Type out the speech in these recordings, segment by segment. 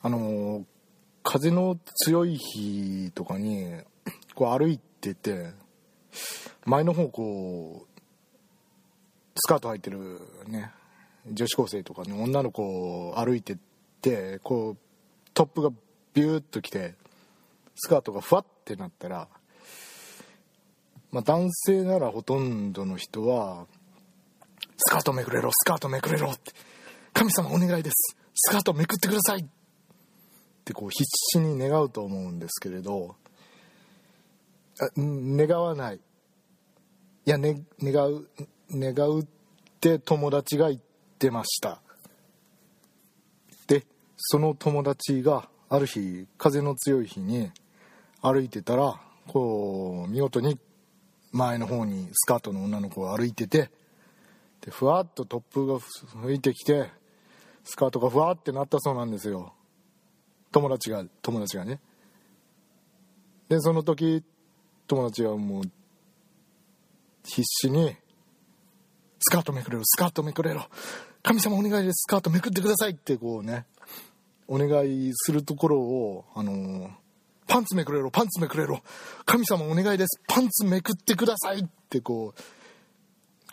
あの風の強い日とかにこう歩いてて前の方こうスカート履いてるね女子高生とかね女の子を歩いてってこうトップがビューッときてスカートがふわってなったら、まあ、男性ならほとんどの人は「スカートめくれろスカートめくれろ」って「神様お願いですスカートめくってください」ってこう必死に願うと思うんですけれどあ願わない。いや、ね、願う願うって友達が言ってました。でその友達がある日風の強い日に歩いてたらこう見事に前の方にスカートの女の子が歩いててでふわっと突風が吹いてきてスカートがふわってなったそうなんですよ。友達が友達がね。でその時友達がもう必死に「スカートめくれろスカートめくれろ。神様お願いですスカートめくってください」ってこうねお願いするところをあのー、パンツめくれろパンツめくれろ。神様お願いですパンツめくってくださいってこう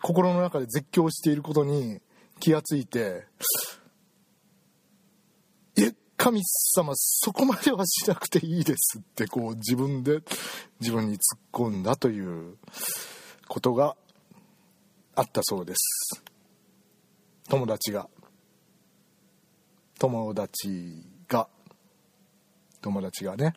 心の中で絶叫していることに気がついて神様そこまではしなくていいですってこう自分で自分に突っ込んだということがあったそうです。友達が。友達が。友達がね。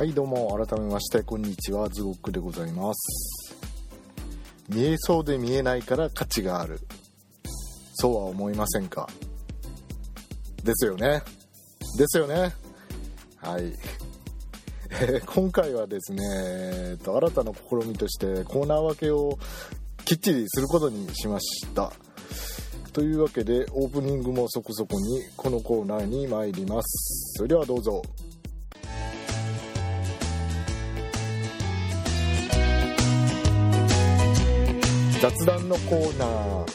はいどうも改めましてこんにちはズゴックでございます。見えそうで見えないから価値がある。そうは思いませんか？ですよね。ですよね。はい、えー、今回はですね、えー、と新たな試みとしてコーナー分けをきっちりすることにしました。というわけでオープニングもそこそこにこのコーナーに参ります。それではどうぞ。雑談のコーナーは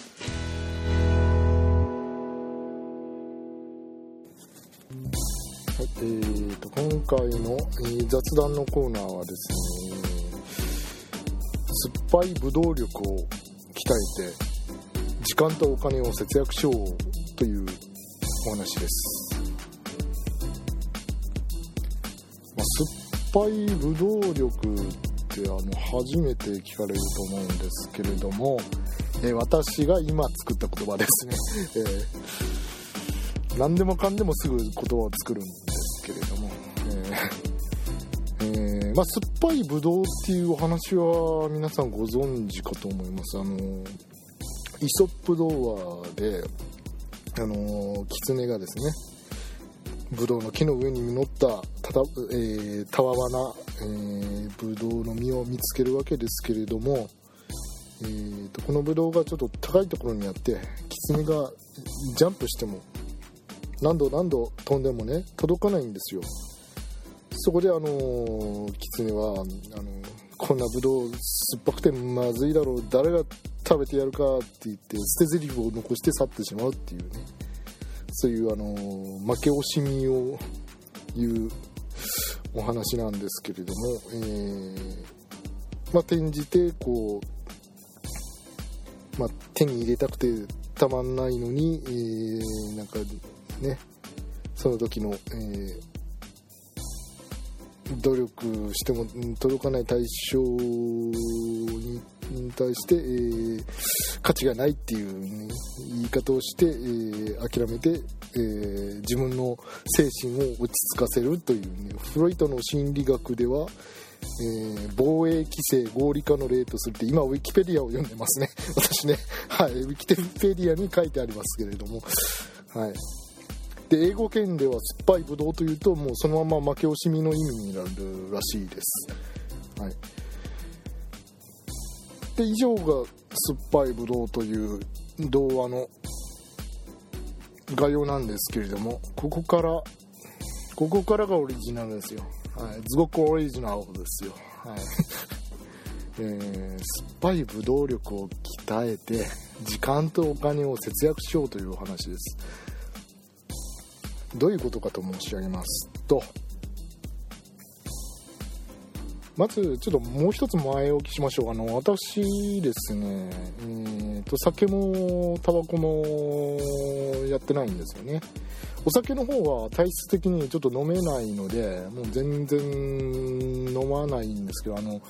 いえーと、今回の、えー、雑談のコーナーはですね酸っぱい武道力を鍛えて時間とお金を節約しようというお話です、まあ、酸っぱい武道力てあの初めて聞かれると思うんですけれども、えー、私が今作った言葉ですね、えー、何でもかんでもすぐ言葉を作るんですけれども、えー、え、まあ、酸っぱいブドウっていうお話は皆さんご存知かと思います。あのイソップ童話であの狐がですねブドウの木の上に実ったたた、えー、たわわな、えー、ブドウの実を見つけるわけですけれども、えーと、このブドウがちょっと高いところにあってキツネがジャンプしても何度何度飛んでもね届かないんですよ。そこであのー、キツネはあのこんなブドウ酸っぱくてまずいだろう誰が食べてやるかって言って捨て台詞を残して去ってしまうっていうね。そういうあの負け惜しみを言うお話なんですけれども、えー、まあ、転じてこう、まあ、手に入れたくてたまんないのに、えー、なんかねその時の、えー、努力しても届かない対象にに対して、えー、価値がないっていう、言い方をして、えー、諦めて、えー、自分の精神を落ち着かせるという、ね、フロイトの心理学では、え、防衛規制合理化の例とするって今ウィキペディアを読んでますね。私ねはいウィキペディアに書いてありますけれども。はい。で英語圏では酸っぱいブドウというともうそのまま負け惜しみの意味になるらしいです、はい、で以上が酸っぱいブドウという童話の概要なんですけれどもここからここからがオリジナルですよ、はい、すごくオリジナルですよ、はい。えー、酸っぱいブドウ力を鍛えて時間とお金を節約しようというお話です。どういうことかと申し上げますとまずちょっともう一つ前置きしましょう。あの私ですね、えーと、酒もタバコもやってないんですよね。お酒の方は体質的にちょっと飲めないのでもう全然飲まないんですけどあの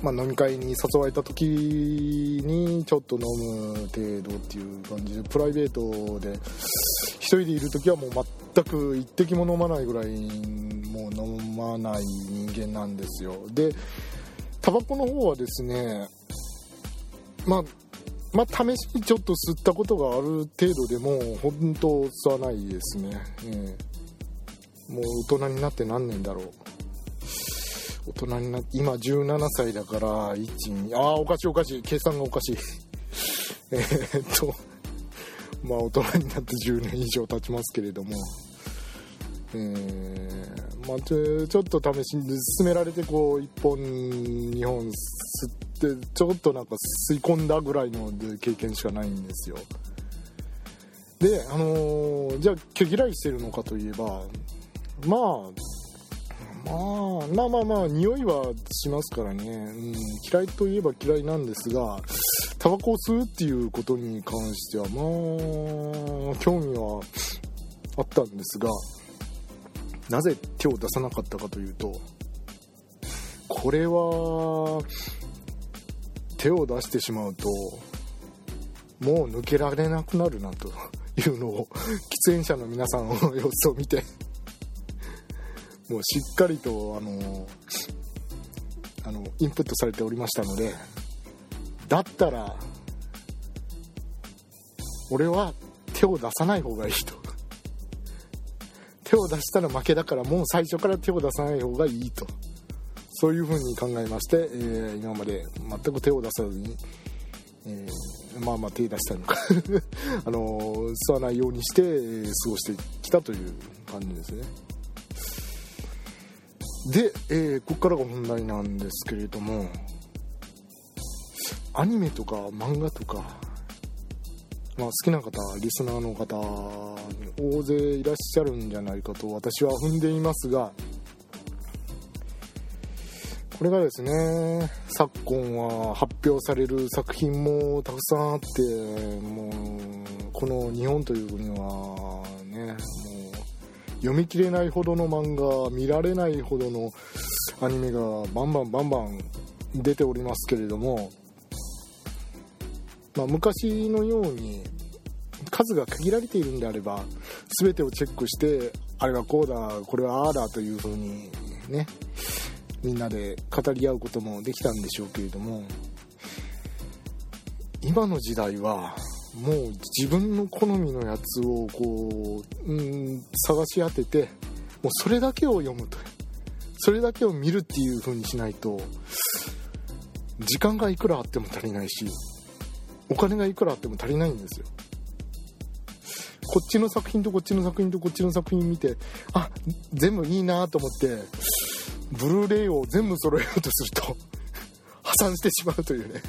まあ、飲み会に誘われた時にちょっと飲む程度っていう感じでプライベートで1人でいる時はもう全く一滴も飲まないぐらいもう飲まない人間なんですよ。でタバコの方はですねまあまあ、試しにちょっと吸ったことがある程度でも本当吸わないですね、えー、もう大人になって何年だろう。大人になって今17歳だから12ああおかしいおかしい。計算がおかしい。えっとまあ大人になって10年以上経ちますけれども。えー、まあ、ちょっと試しに勧められてこう1本2本吸ってちょっとなんか吸い込んだぐらいの経験しかないんですよ。であのー、じゃあ毛嫌いしてるのかといえばまあまあまあまあまあ匂いはしますからね、うん、嫌いといえば嫌いなんですがタバコを吸うっていうことに関してはまあ興味はあったんですがなぜ手を出さなかったかというとこれは手を出してしまうともう抜けられなくなるなというのを喫煙者の皆さんの様子を見てもうしっかりとあのあのインプットされておりましたのでだったら俺は手を出さない方がいいと。手を出したら負けだからもう最初から手を出さない方がいいと。そういうふうに考えまして、えー、今まで全く手を出さずに、えー、まあまあ手出したのか。あの吸わないようにして、え、過ごしてきたという感じですね。で、えー、ここからが本題なんですけれどもアニメとか漫画とか、まあ、好きな方リスナーの方大勢いらっしゃるんじゃないかと私は踏んでいますがこれがですね昨今は発表される作品もたくさんあってもうこの日本という国はねもう読み切れないほどの漫画見られないほどのアニメがバンバンバンバン出ておりますけれども、まあ、昔のように数が限られているんであれば全てをチェックしてあれがこうだこれはああだという風にねみんなで語り合うこともできたんでしょうけれども今の時代はもう自分の好みのやつをこう、うん、探し当ててもうそれだけを読むとそれだけを見るっていう風にしないと時間がいくらあっても足りないしお金がいくらあっても足りないんですよ。こっちの作品とこっちの作品とこっちの作品見てあ全部いいなと思ってブルーレイを全部揃えようとすると 破産してしまうというね。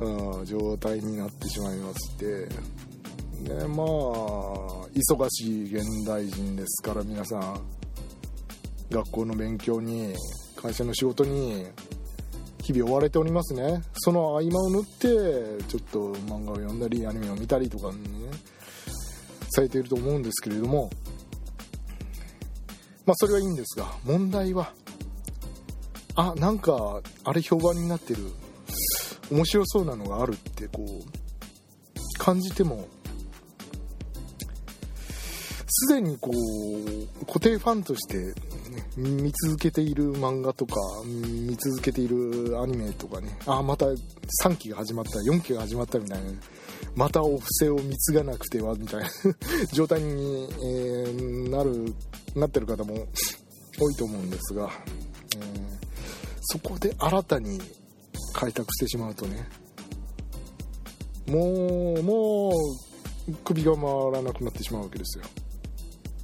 うん、状態になってしまいまして。ねまあ忙しい現代人ですから皆さん。学校の勉強に会社の仕事に日々追われておりますね。その合間を縫ってちょっと漫画を読んだりアニメを見たりとかねされていると思うんですけれどもまあそれはいいんですが問題はあなんかあれ評判になってる面白そうなのがあるってこう感じてもすでにこう固定ファンとして、見続けている漫画とか見続けているアニメとかね。あまた3期が始まった4期が始まったみたいな。またお布施を貢がなくてはみたいな。状態に、えー、なるなってる方も多いと思うんですが、えー、そこで新たに開拓してしまうとね。もうもう首が回らなくなってしまうわけですよ。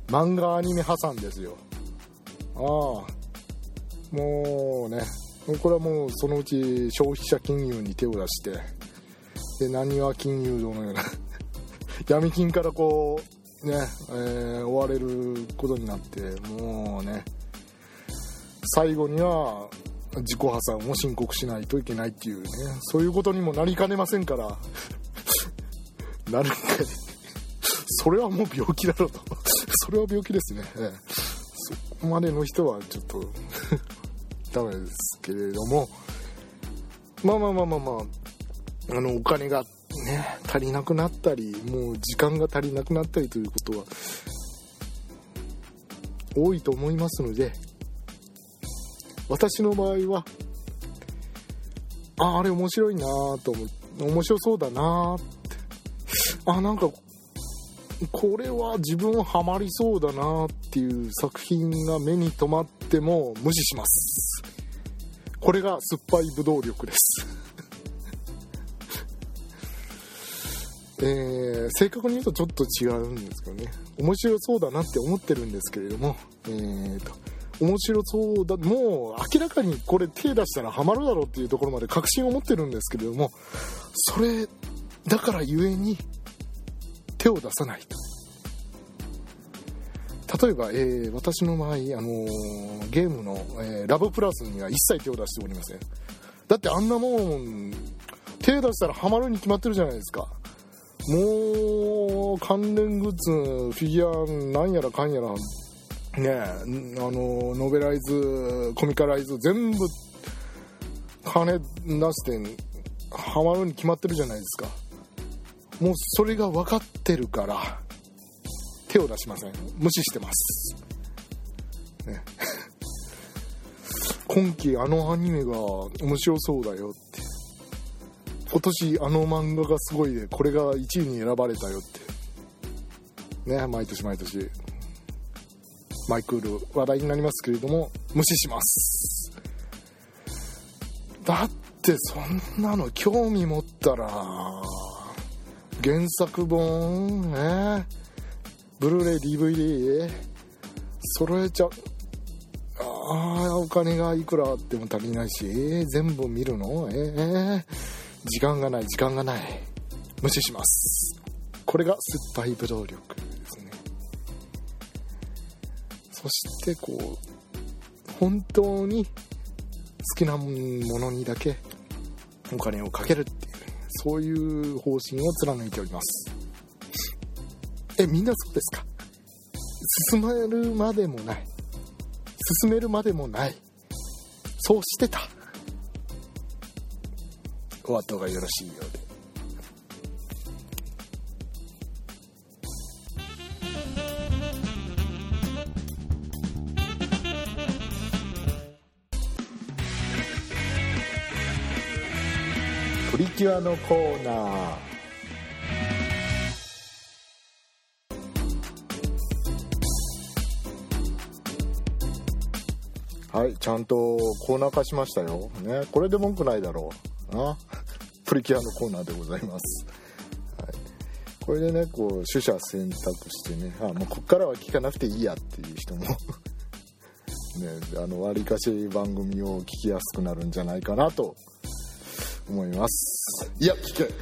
漫画アニメ破産ですよ。ああ。もうねこれはもうそのうち消費者金融に手を出してで何は金融のような 闇金からこうね、えー、追われることになってもうね最後には自己破産を申告しないといけないっていうねそういうことにもなりかねませんから なるか それはもう病気だろうと。それは病気ですね、ええ、そこまでの人はちょっと ダメですけれども。まあまあまあまあまああのお金がね足りなくなったりもう時間が足りなくなったりということは多いと思いますので私の場合はああれ面白いなと思って面白そうだなって。あなんかこれは自分はハマりそうだなっていう作品が目に留まっても無視します。これが酸っぱいブドウ力です。えー、正確に言うとちょっと違うんですけどね。面白そうだなって思ってるんですけれども。えーと面白そうだもう明らかにこれ手出したらハマるだろうっていうところまで確信を持ってるんですけれどもそれだからゆえに手を出さないと。例えば、えー、私の場合、あのー、ゲームの、えー、ラブプラスには一切手を出しておりません。だってあんなもん手出したらハマるに決まってるじゃないですか。もう関連グッズフィギュアなんやらかんやらねあのノベライズコミカライズ全部金出してハマるに決まってるじゃないですか。もうそれが分かってるから。手を出しません。無視してます、ね、今期あのアニメが面白そうだよって。今年あの漫画がすごいでこれが1位に選ばれたよって。ね毎年毎年。マイクール話題になりますけれども無視します。だってそんなの興味持ったら原作本ね。ブルーレイ DVD 揃えちゃう。ああお金がいくらあっても足りないし、えー、全部見るの？えー、時間がない時間がない。無視します。これが酸っぱい武道力ですね。そしてこう本当に好きなものにだけお金をかけるっていうそういう方針を貫いております。えみんなそうですか？進めるまでもない。進めるまでもない。そうしてた。お後がよろしいようで。プリキュアのコーナー。はいちゃんとコーナー化しましたよ。ねこれで文句ないだろう。な プリキュアのコーナーでございます、はい、これでねこう取捨選択してね。あもうこっからは聞かなくていいやっていう人も。ねあのわりかし番組を聞きやすくなるんじゃないかなと思います。いや聞け。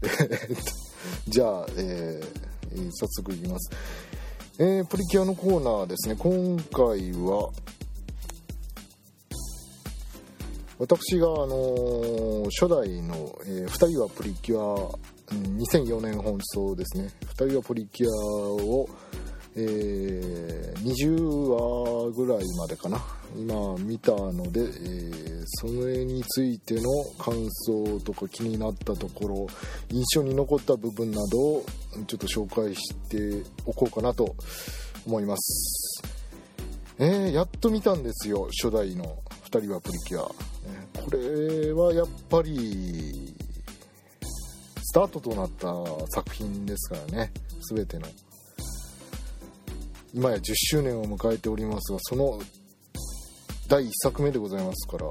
じゃあ、えー、早速いきます、えー、プリキュアのコーナーですね。今回は私が、あの、初代の、えー、2人はプリキュア、2004年放送ですね。2人はプリキュアをえー、20話ぐらいまでかな。今見たので、えー、それについての感想とか気になったところ印象に残った部分などをちょっと紹介しておこうかなと思います。えー、やっと見たんですよ初代の。人はプリキュア、これはやっぱりスタートとなった作品ですからね。全ての。今や10周年を迎えておりますがその第1作目でございますから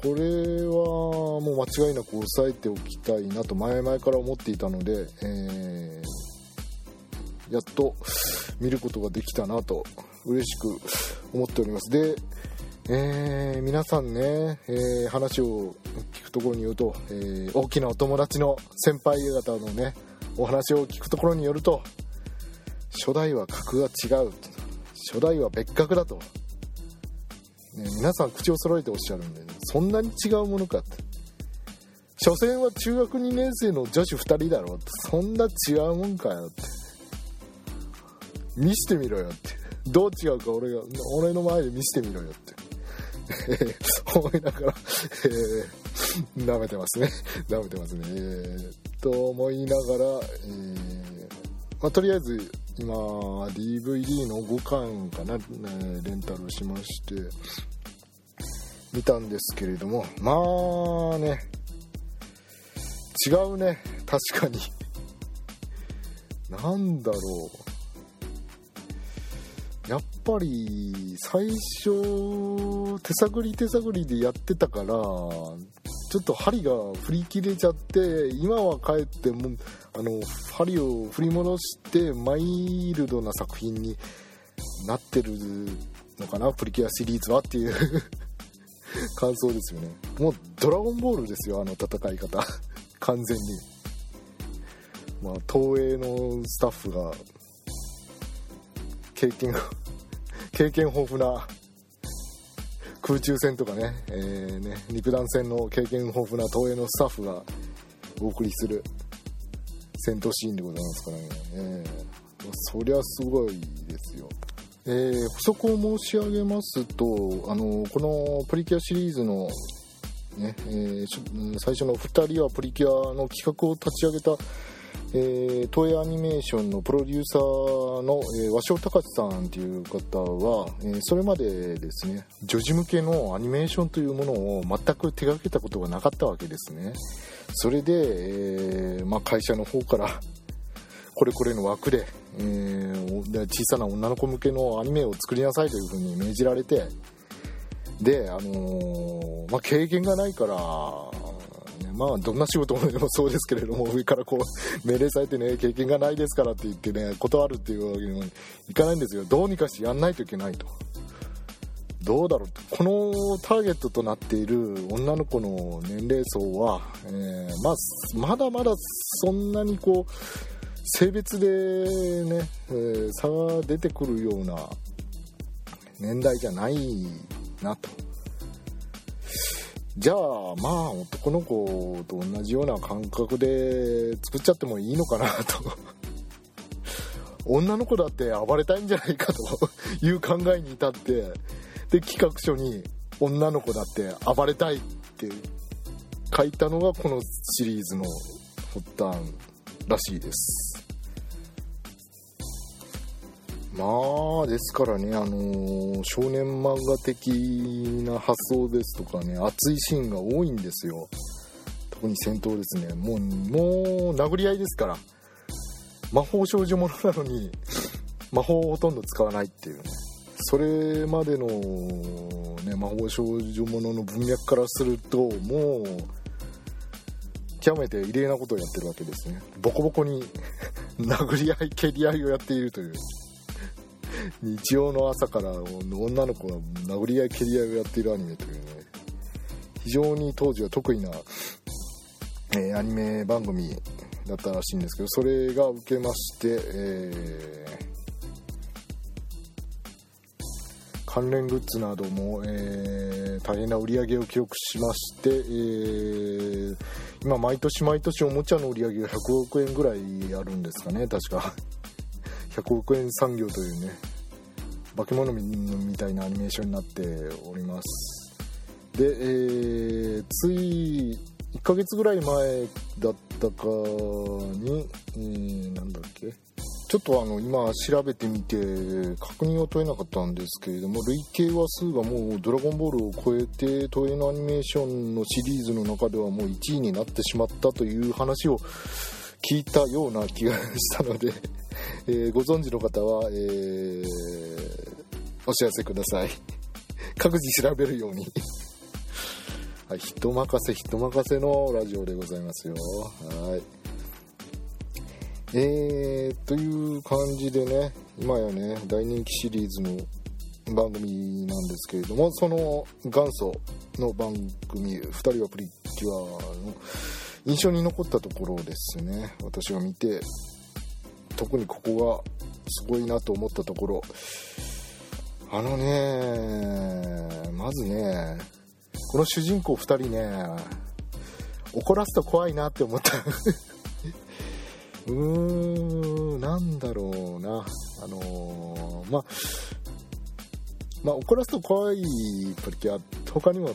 これはもう間違いなく押さえておきたいなと前々から思っていたので、えー、やっと見ることができたなと嬉しく思っております。で、えー、皆さんね、えー、話を聞くところによると、えー、大きなお友達の先輩方のねお話を聞くところによると初代は格が違う初代は別格だと、ね、皆さん口を揃えておっしゃるんで、ね、そんなに違うものかって。所詮は中学2年生の女子2人だろって。そんな違うもんかよって。見してみろよって。どう違うか俺が俺の前で見せてみろよって。思いながら、えー、舐めてますね。舐めてますね。えー、と思いながら、えーまあ、とりあえず今 DVD の5巻かな、ね、レンタルしまして見たんですけれどもまあね違うね確かに。なんだろう。やっぱり最初手探り手探りでやってたからちょっと針が振り切れちゃって今はかえってもあの針を振り戻してマイルドな作品になってるのかなプリキュアシリーズはっていう。感想ですよね。もうドラゴンボールですよあの戦い方。完全に。まあ東映のスタッフが経験が経験豊富な空中戦とかね,、えーね肉弾戦の経験豊富な東映のスタッフがお送りする戦闘シーンでございますからね、えー、そりゃすごいですよ。えー、補足を申し上げますとあのこのプリキュアシリーズの、ねえー、最初の2人はプリキュアの企画を立ち上げた、えー、東映アニメーションのプロデューサーの、えー、和尚隆さんという方は、えー、それまでですね女児向けのアニメーションというものを全く手がけたことがなかったわけですね。それで、えー、まあ、会社の方からこれこれの枠で、えー、小さな女の子向けのアニメを作りなさいというふうに命じられてで、あのー、まあ、経験がないから、まあ、どんな仕事でもそうですけれども 上からこう命令されてね経験がないですからって言ってね断るっていうわけにもいかないんですよ。どうにかしてやんないといけないと。どうだろうこのターゲットとなっている女の子の年齢層は、えー、まあ、まだまだそんなにこう性別でね、えー、差が出てくるような年代じゃないなと。じゃあまあ男の子と同じような感覚で作っちゃってもいいのかなと。女の子だって暴れたいんじゃないかという考えに至ってで企画書に「女の子だって暴れたい」って書いたのがこのシリーズの発端らしいです。まあですからねあのー、少年漫画的な発想ですとかね熱いシーンが多いんですよ。特に戦闘ですね。もうもう殴り合いですから。魔法少女ものなのに魔法をほとんど使わないっていうね。それまでの、ね、魔法少女ものの文脈からするともう極めて異例なことをやってるわけですね。ボコボコに 殴り合い蹴り合いをやっているという。日曜の朝から女の子が殴り合い蹴り合いをやっているアニメというね非常に当時は得意な、え、アニメ番組だったらしいんですけどそれが受けまして、えー関連グッズなども、えー、大変な売り上げを記録しまして、えー、今毎年毎年おもちゃの売り上げが100億円ぐらいあるんですかね確か。100億円産業というね化け物みたいなアニメーションになっております。で、えー、つい1ヶ月ぐらい前だったかに、えー、なんだっけ？ちょっとあの今調べてみて確認は取れなかったんですけれども累計話数がもう「ドラゴンボール」を超えて東映のアニメーションのシリーズの中ではもう1位になってしまったという話を聞いたような気がしたので えー、ご存知の方は、えー、お知らせください。各自調べるように。はい、人任せ人任せのラジオでございますよ。はい。えー、という感じでね今やね大人気シリーズの番組なんですけれどもその元祖の番組「2人はプリキュア」の印象に残ったところですね。私が見て特にここがすごいなと思ったところ。あのねまずねこの主人公2人ね怒らすと怖いなって思った。うーん、なんだろうな。あのー、まあ、まあ、怒らすと怖いプリキュア、他にも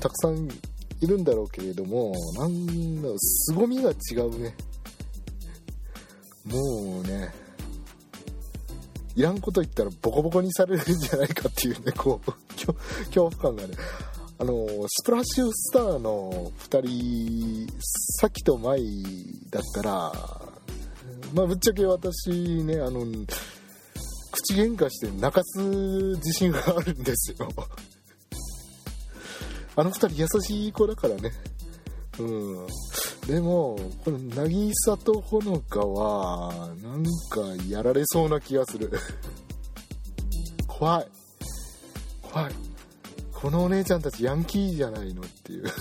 たくさんいるんだろうけれども、なんだろう、凄みが違うね。もうね、いらんこと言ったらボコボコにされるんじゃないかっていうね、こう、恐怖感がね。あの、スプラッシュスターの2人、さっきと舞だったら、まあぶっちゃけ私ねあの口喧嘩して泣かす自信があるんですよあの二人優しい子だからね。うん。でもこの渚とほのかはなんかやられそうな気がする。怖い。怖い。このお姉ちゃんたちヤンキーじゃないのっていう。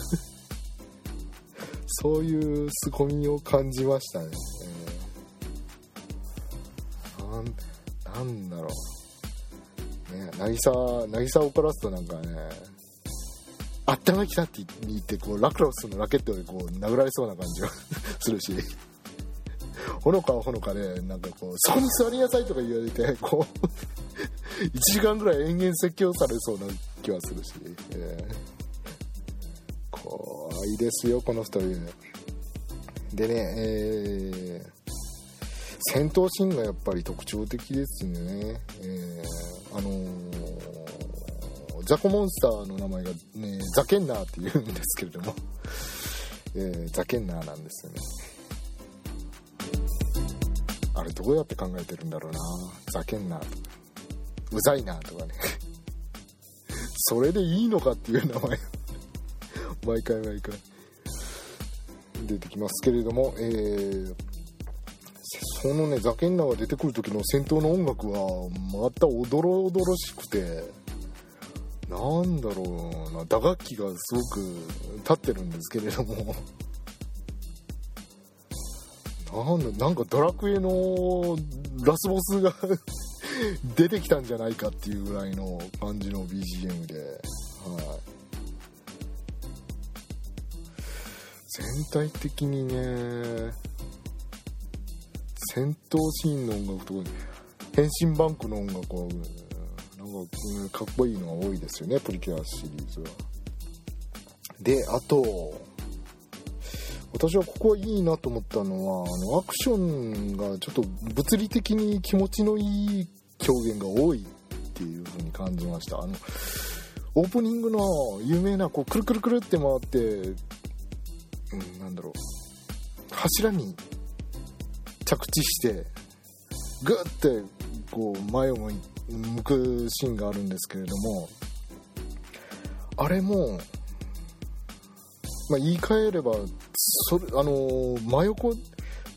そういう凄みを感じましたね。なんだろう。ね、渚、渚を怒らすとなんかね、あったまきたって言って、こう、ラクロスのラケットでこう、殴られそうな感じがするし、ほのかはほのかで、なんかこう、そこに座りなさいとか言われて、こう 1時間ぐらい延々説教されそうな気はするし、えー、怖いですよ、この2人。でね、えー、戦闘シーンがやっぱり特徴的ですね、えー、あのー、ザコモンスターの名前が、ね、ザケンナーって言うんですけれども、えー、ザケンナーなんですよね。あれどうやって考えてるんだろうな。ザケンナー。とかうざいなとかね。それでいいのかっていう名前 毎回毎回。出てきますけれども、えー、そのねザケンナが出てくる時の戦闘の音楽はまたおどろおどろしくて。なんだろうな。打楽器がすごく立ってるんですけれども。なんだなんかドラクエのラスボスが 出てきたんじゃないかっていうぐらいの感じの BGM で、はい、全体的にね戦闘シーンの音楽とか変身バンクの音楽はなんかっこいいのが多いですよねプリキュアシリーズは。であと私はここはいいなと思ったのはあのアクションがちょっと物理的に気持ちのいい表現が多いっていう風に感じました。あのオープニングの有名なこうくるくるくるって回って、うん、なんだろう。柱に着地してグッてこう前を向いくシーンがあるんですけれどもあれも、まあ、言い換えればそれあの真横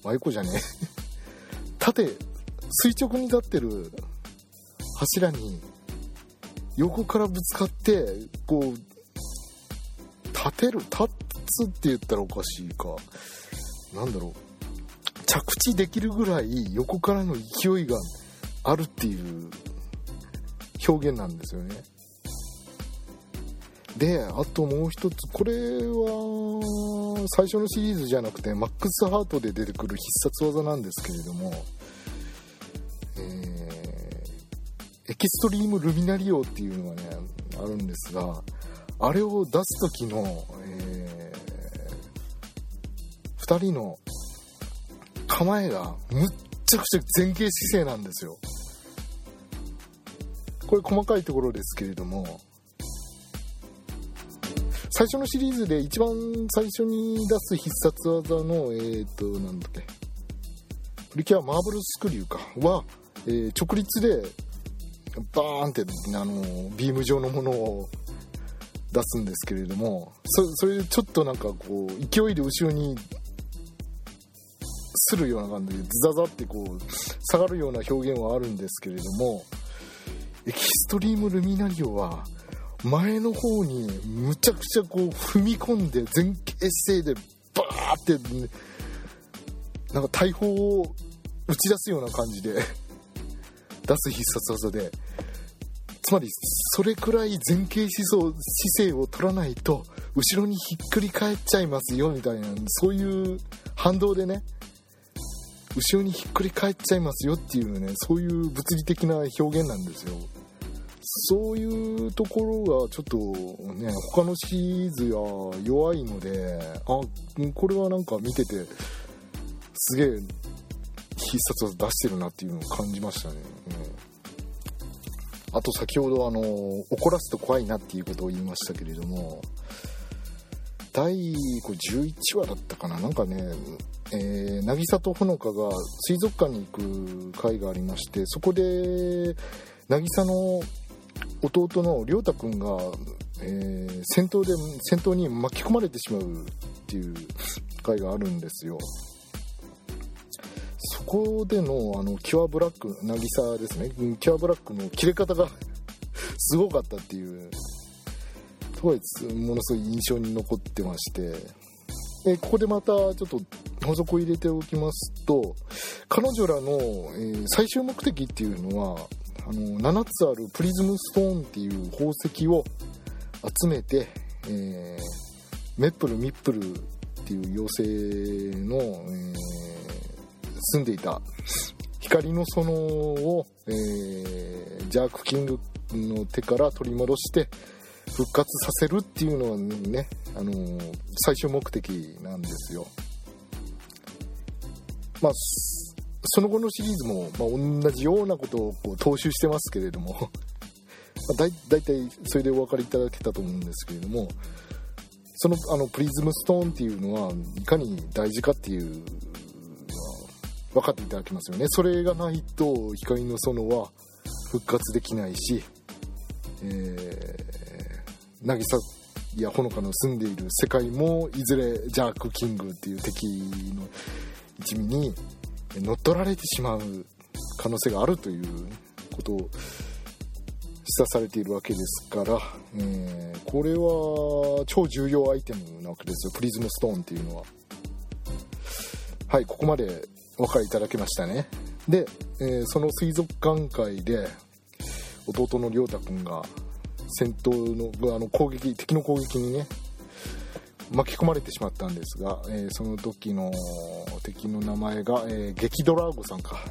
真横じゃねえ。縦垂直に立ってる柱に横からぶつかってこう立てる立つって言ったらおかしいか。なんだろう。着地できるぐらい横からの勢いがあるっていう。表現なんですよね。であともう一つこれは最初のシリーズじゃなくてマックスハートで出てくる必殺技なんですけれどもえエキストリームルミナリオっていうのがねあるんですがあれを出す時の、えー、2人の構えがむっちゃくちゃ前傾姿勢なんですよ。これ細かいところですけれども最初のシリーズで一番最初に出す必殺技のえっ、ー、となんだっけ。プリキュアマーブルスクリューか。は、えー、直立でバーンってあのビーム状のものを出すんですけれどもそれでちょっとなんかこう勢いで後ろにするような感じでズザザってこう下がるような表現はあるんですけれどもエキストリームルミナリオは前の方にむちゃくちゃこう踏み込んで前傾姿勢でバーって、なんか大砲を打ち出すような感じで 出す必殺技で。つまりそれくらい前傾姿勢を取らないと後ろにひっくり返っちゃいますよみたいなそういう反動でね。後ろにひっくり返っちゃいますよっていうねそういう物理的な表現なんですよ。そういうところがちょっとね他のシリーズや弱いのであこれはなんか見ててすげえ必殺技出してるなっていうのを感じましたね、うん、あと先ほどあの怒らすと怖いなっていうことを言いましたけれども第11話だったかな？なんかね、えー、渚とほのかが水族館に行く会がありましてそこで渚の弟の亮太君が、えー、戦闘で戦闘に巻き込まれてしまうっていう回があるんですよ。そこでのあのキュアブラック渚ですね。キュアブラックの切れ方が すごかったっていうすごいものすごい印象に残ってまして。でここでまたちょっと補足を入れておきますと彼女らの、えー、最終目的っていうのはあの7つあるプリズムストーンっていう宝石を集めて、えー、メップルミップルっていう妖精の、えー、住んでいた光の園を、えー、ジャークキングの手から取り戻して復活させるっていうのはね、あのー、最終目的なんですよ。まあその後のシリーズも、まあ、同じようなことをこう踏襲してますけれども まあだ大体それでお分かりいただけたと思うんですけれどもそのあのプリズムストーンっていうのはいかに大事かっていうのは分かっていただけますよね。それがないと光の園は復活できないし、えー、渚やほのかの住んでいる世界もいずれジャーク・キングっていう敵の一味に乗っ取られてしまう可能性があるということを示唆されているわけですから、えー、これは超重要アイテムなわけですよ。プリズムストーンっていうのは。はいここまでお分かりいただけましたね。で、えー、その水族館会で弟の亮太君が戦闘のあの攻撃敵の攻撃にね巻き込まれてしまったんですが、えー、その時の敵の名前が、えー、激ドラーゴさんか。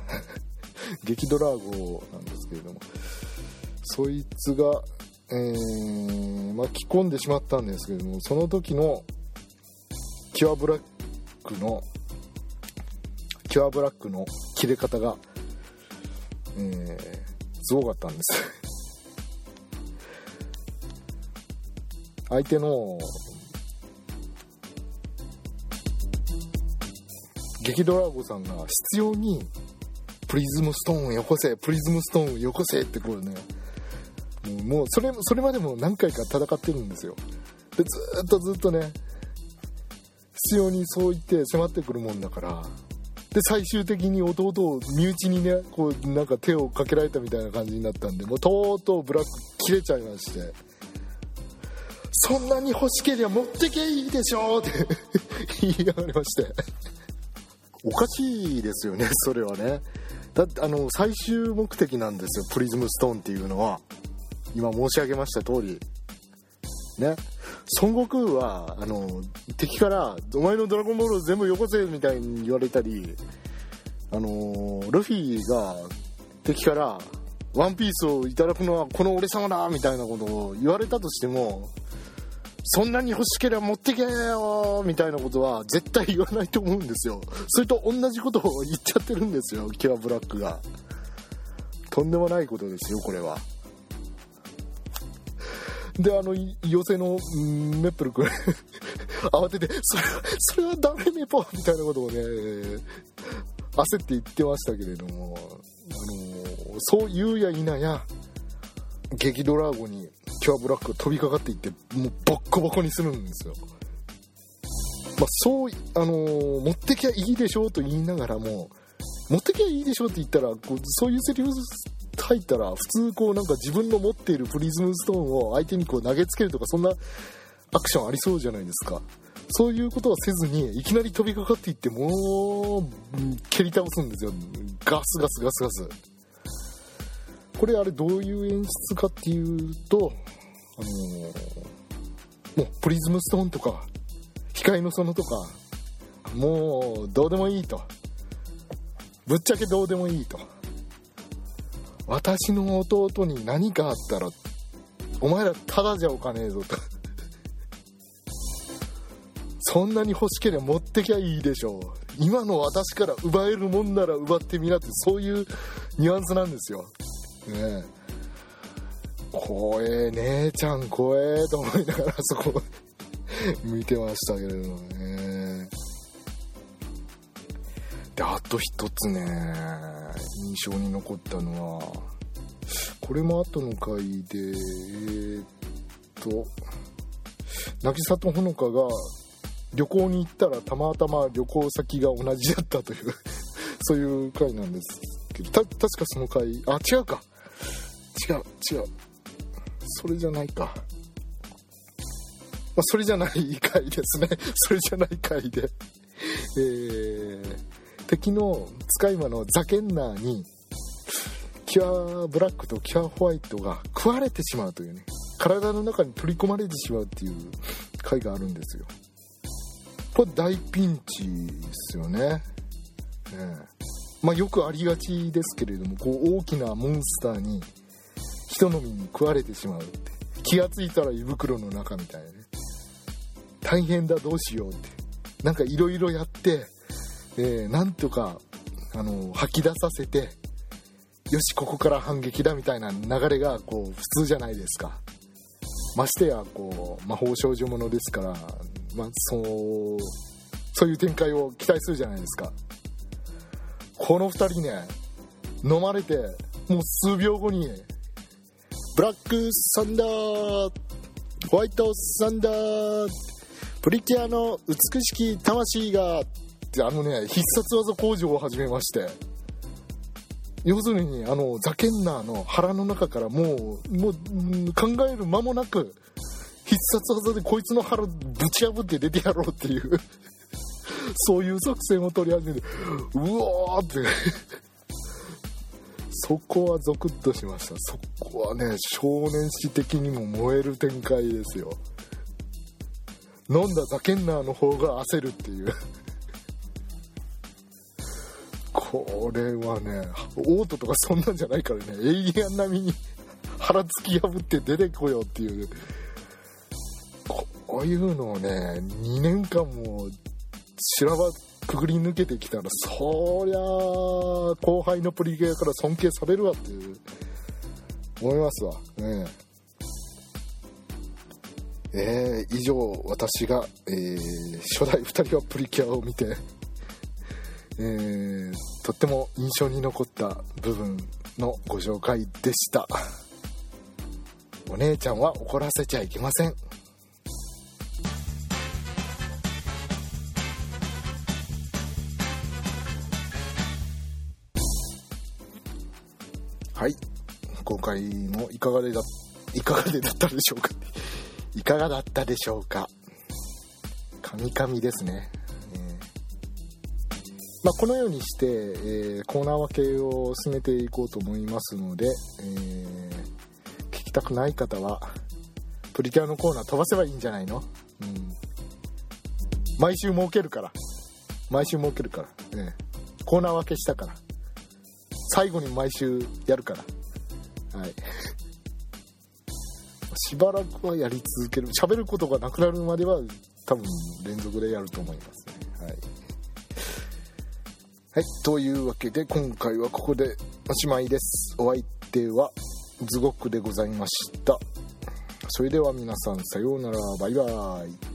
激ドラーゴなんですけれども。そいつが、えー、巻き込んでしまったんですけれどもその時のキュアブラックのキュアブラックの切れ方が、えー、すごかったんです。相手の激ドラゴさんが必要にプリズムストーンをよこせプリズムストーンをよこせってこうねもうそれそれまでも何回か戦ってるんですよ。でずっとずっとね必要にそう言って迫ってくるもんだからで最終的に弟を身内にねこうなんか手をかけられたみたいな感じになったんでもうとうとうブラック切れちゃいまして。そんなに欲しけりゃ持ってけいいでしょって 言いやがりまして。おかしいですよね それはね。だってあの最終目的なんですよプリズムストーンっていうのは。今申し上げました通り。ね。孫悟空はあの敵から「お前のドラゴンボール全部よこせ」みたいに言われたりあのルフィが敵から「ワンピースをいただくのはこの俺様だみたいなことを言われたとしてもそんなに欲しければ持ってけよみたいなことは絶対言わないと思うんですよ。それと同じことを言っちゃってるんですよキュアブラックが。とんでもないことですよこれは。であの妖精のメップル君。慌ててそれはそれはダメメポみたいなことをね焦って言ってましたけれどもあのそう言うや否や激ドラゴにキュアブラックが飛びかかっていってもうボッコボコにするんですよ。まあ、そう、あのー、持ってきゃいいでしょうと言いながらも持ってきゃいいでしょうって言ったらこうそういうセリフ入ったら普通こうなんか自分の持っているプリズムストーンを相手にこう投げつけるとかそんなアクションありそうじゃないですか。そういうことはせずにいきなり飛びかかっていってもう蹴り倒すんですよ。ガスガスガスガス。これあれどういう演出かっていうとあのー、もうプリズムストーンとか光の園とかもうどうでもいいと。ぶっちゃけどうでもいいと。私の弟に何かあったらお前らただじゃおかねえぞと。そんなに欲しければ持ってきゃいいでしょう。今の私から奪えるもんなら奪ってみなってそういうニュアンスなんですよ。ね。怖え姉ちゃん怖えと思いながらそこ見てましたけれどもね。であと一つね印象に残ったのはこれも後の回でえー、っと渚とほのかが旅行に行ったらたまたま旅行先が同じだったというそういう回なんですけどた確かその回あ違うか。違う違う。それじゃないか。まあそれじゃない回ですね。それじゃない回で。えー、敵の使い魔のザケンナーにキュアブラックとキュアホワイトが食われてしまうというね。体の中に取り込まれてしまうっていう回があるんですよ。これ大ピンチですよね、ねまあ、よくありがちですけれどもこう大きなモンスターに人のみに食われてしまう。って気が付いたら胃袋の中みたいなね。大変だどうしようって。なんかいろいろやって、えー、なんとかあの吐き出させてよしここから反撃だみたいな流れがこう普通じゃないですか。ましてやこう魔法少女ものですから、まあ、そうそういう展開を期待するじゃないですか。この2人ね飲まれてもう数秒後にブラックサンダーホワイトサンダープリキュアの美しき魂がってあのね必殺技工場を始めまして要するにあのザケンナーの腹の中からもうもう考える間もなく必殺技でこいつの腹ぶち破って出てやろうっていうそういう作戦を取り始めてうおーってそこはゾクッとしました。そこはね少年誌的にも燃える展開ですよ。飲んだザケンナーの方が焦るっていう。これはねオートとかそんなんじゃないからね。エイリアン並みに腹突き破って出てこようっていう。こういうのをね2年間も修羅場くぐり抜けてきたらそりゃ後輩のプリキュアから尊敬されるわっていう思いますわ。ねえ。ー、以上私が、えー、初代2人はプリキュアを見てえー、とっても印象に残った部分のご紹介でした。お姉ちゃんは怒らせちゃいけません。はい。今回もいかがでだいかがでだったでしょうか？いかがだったでしょうか？カミカミですね。まあ、このようにして、えー、コーナー分けを進めていこうと思いますので、えー、聞きたくない方はプリキュアのコーナー飛ばせばいいんじゃないの、うん、毎週設けるから。毎週設けるから、ね、コーナー分けしたから。最後に毎週やるから。はい。しばらくはやり続ける。喋ることがなくなるまでは多分連続でやると思いますね。はい。はい。というわけで今回はここでおしまいです。お相手はズゴックでございました。それでは皆さんさようなら。バイバイ。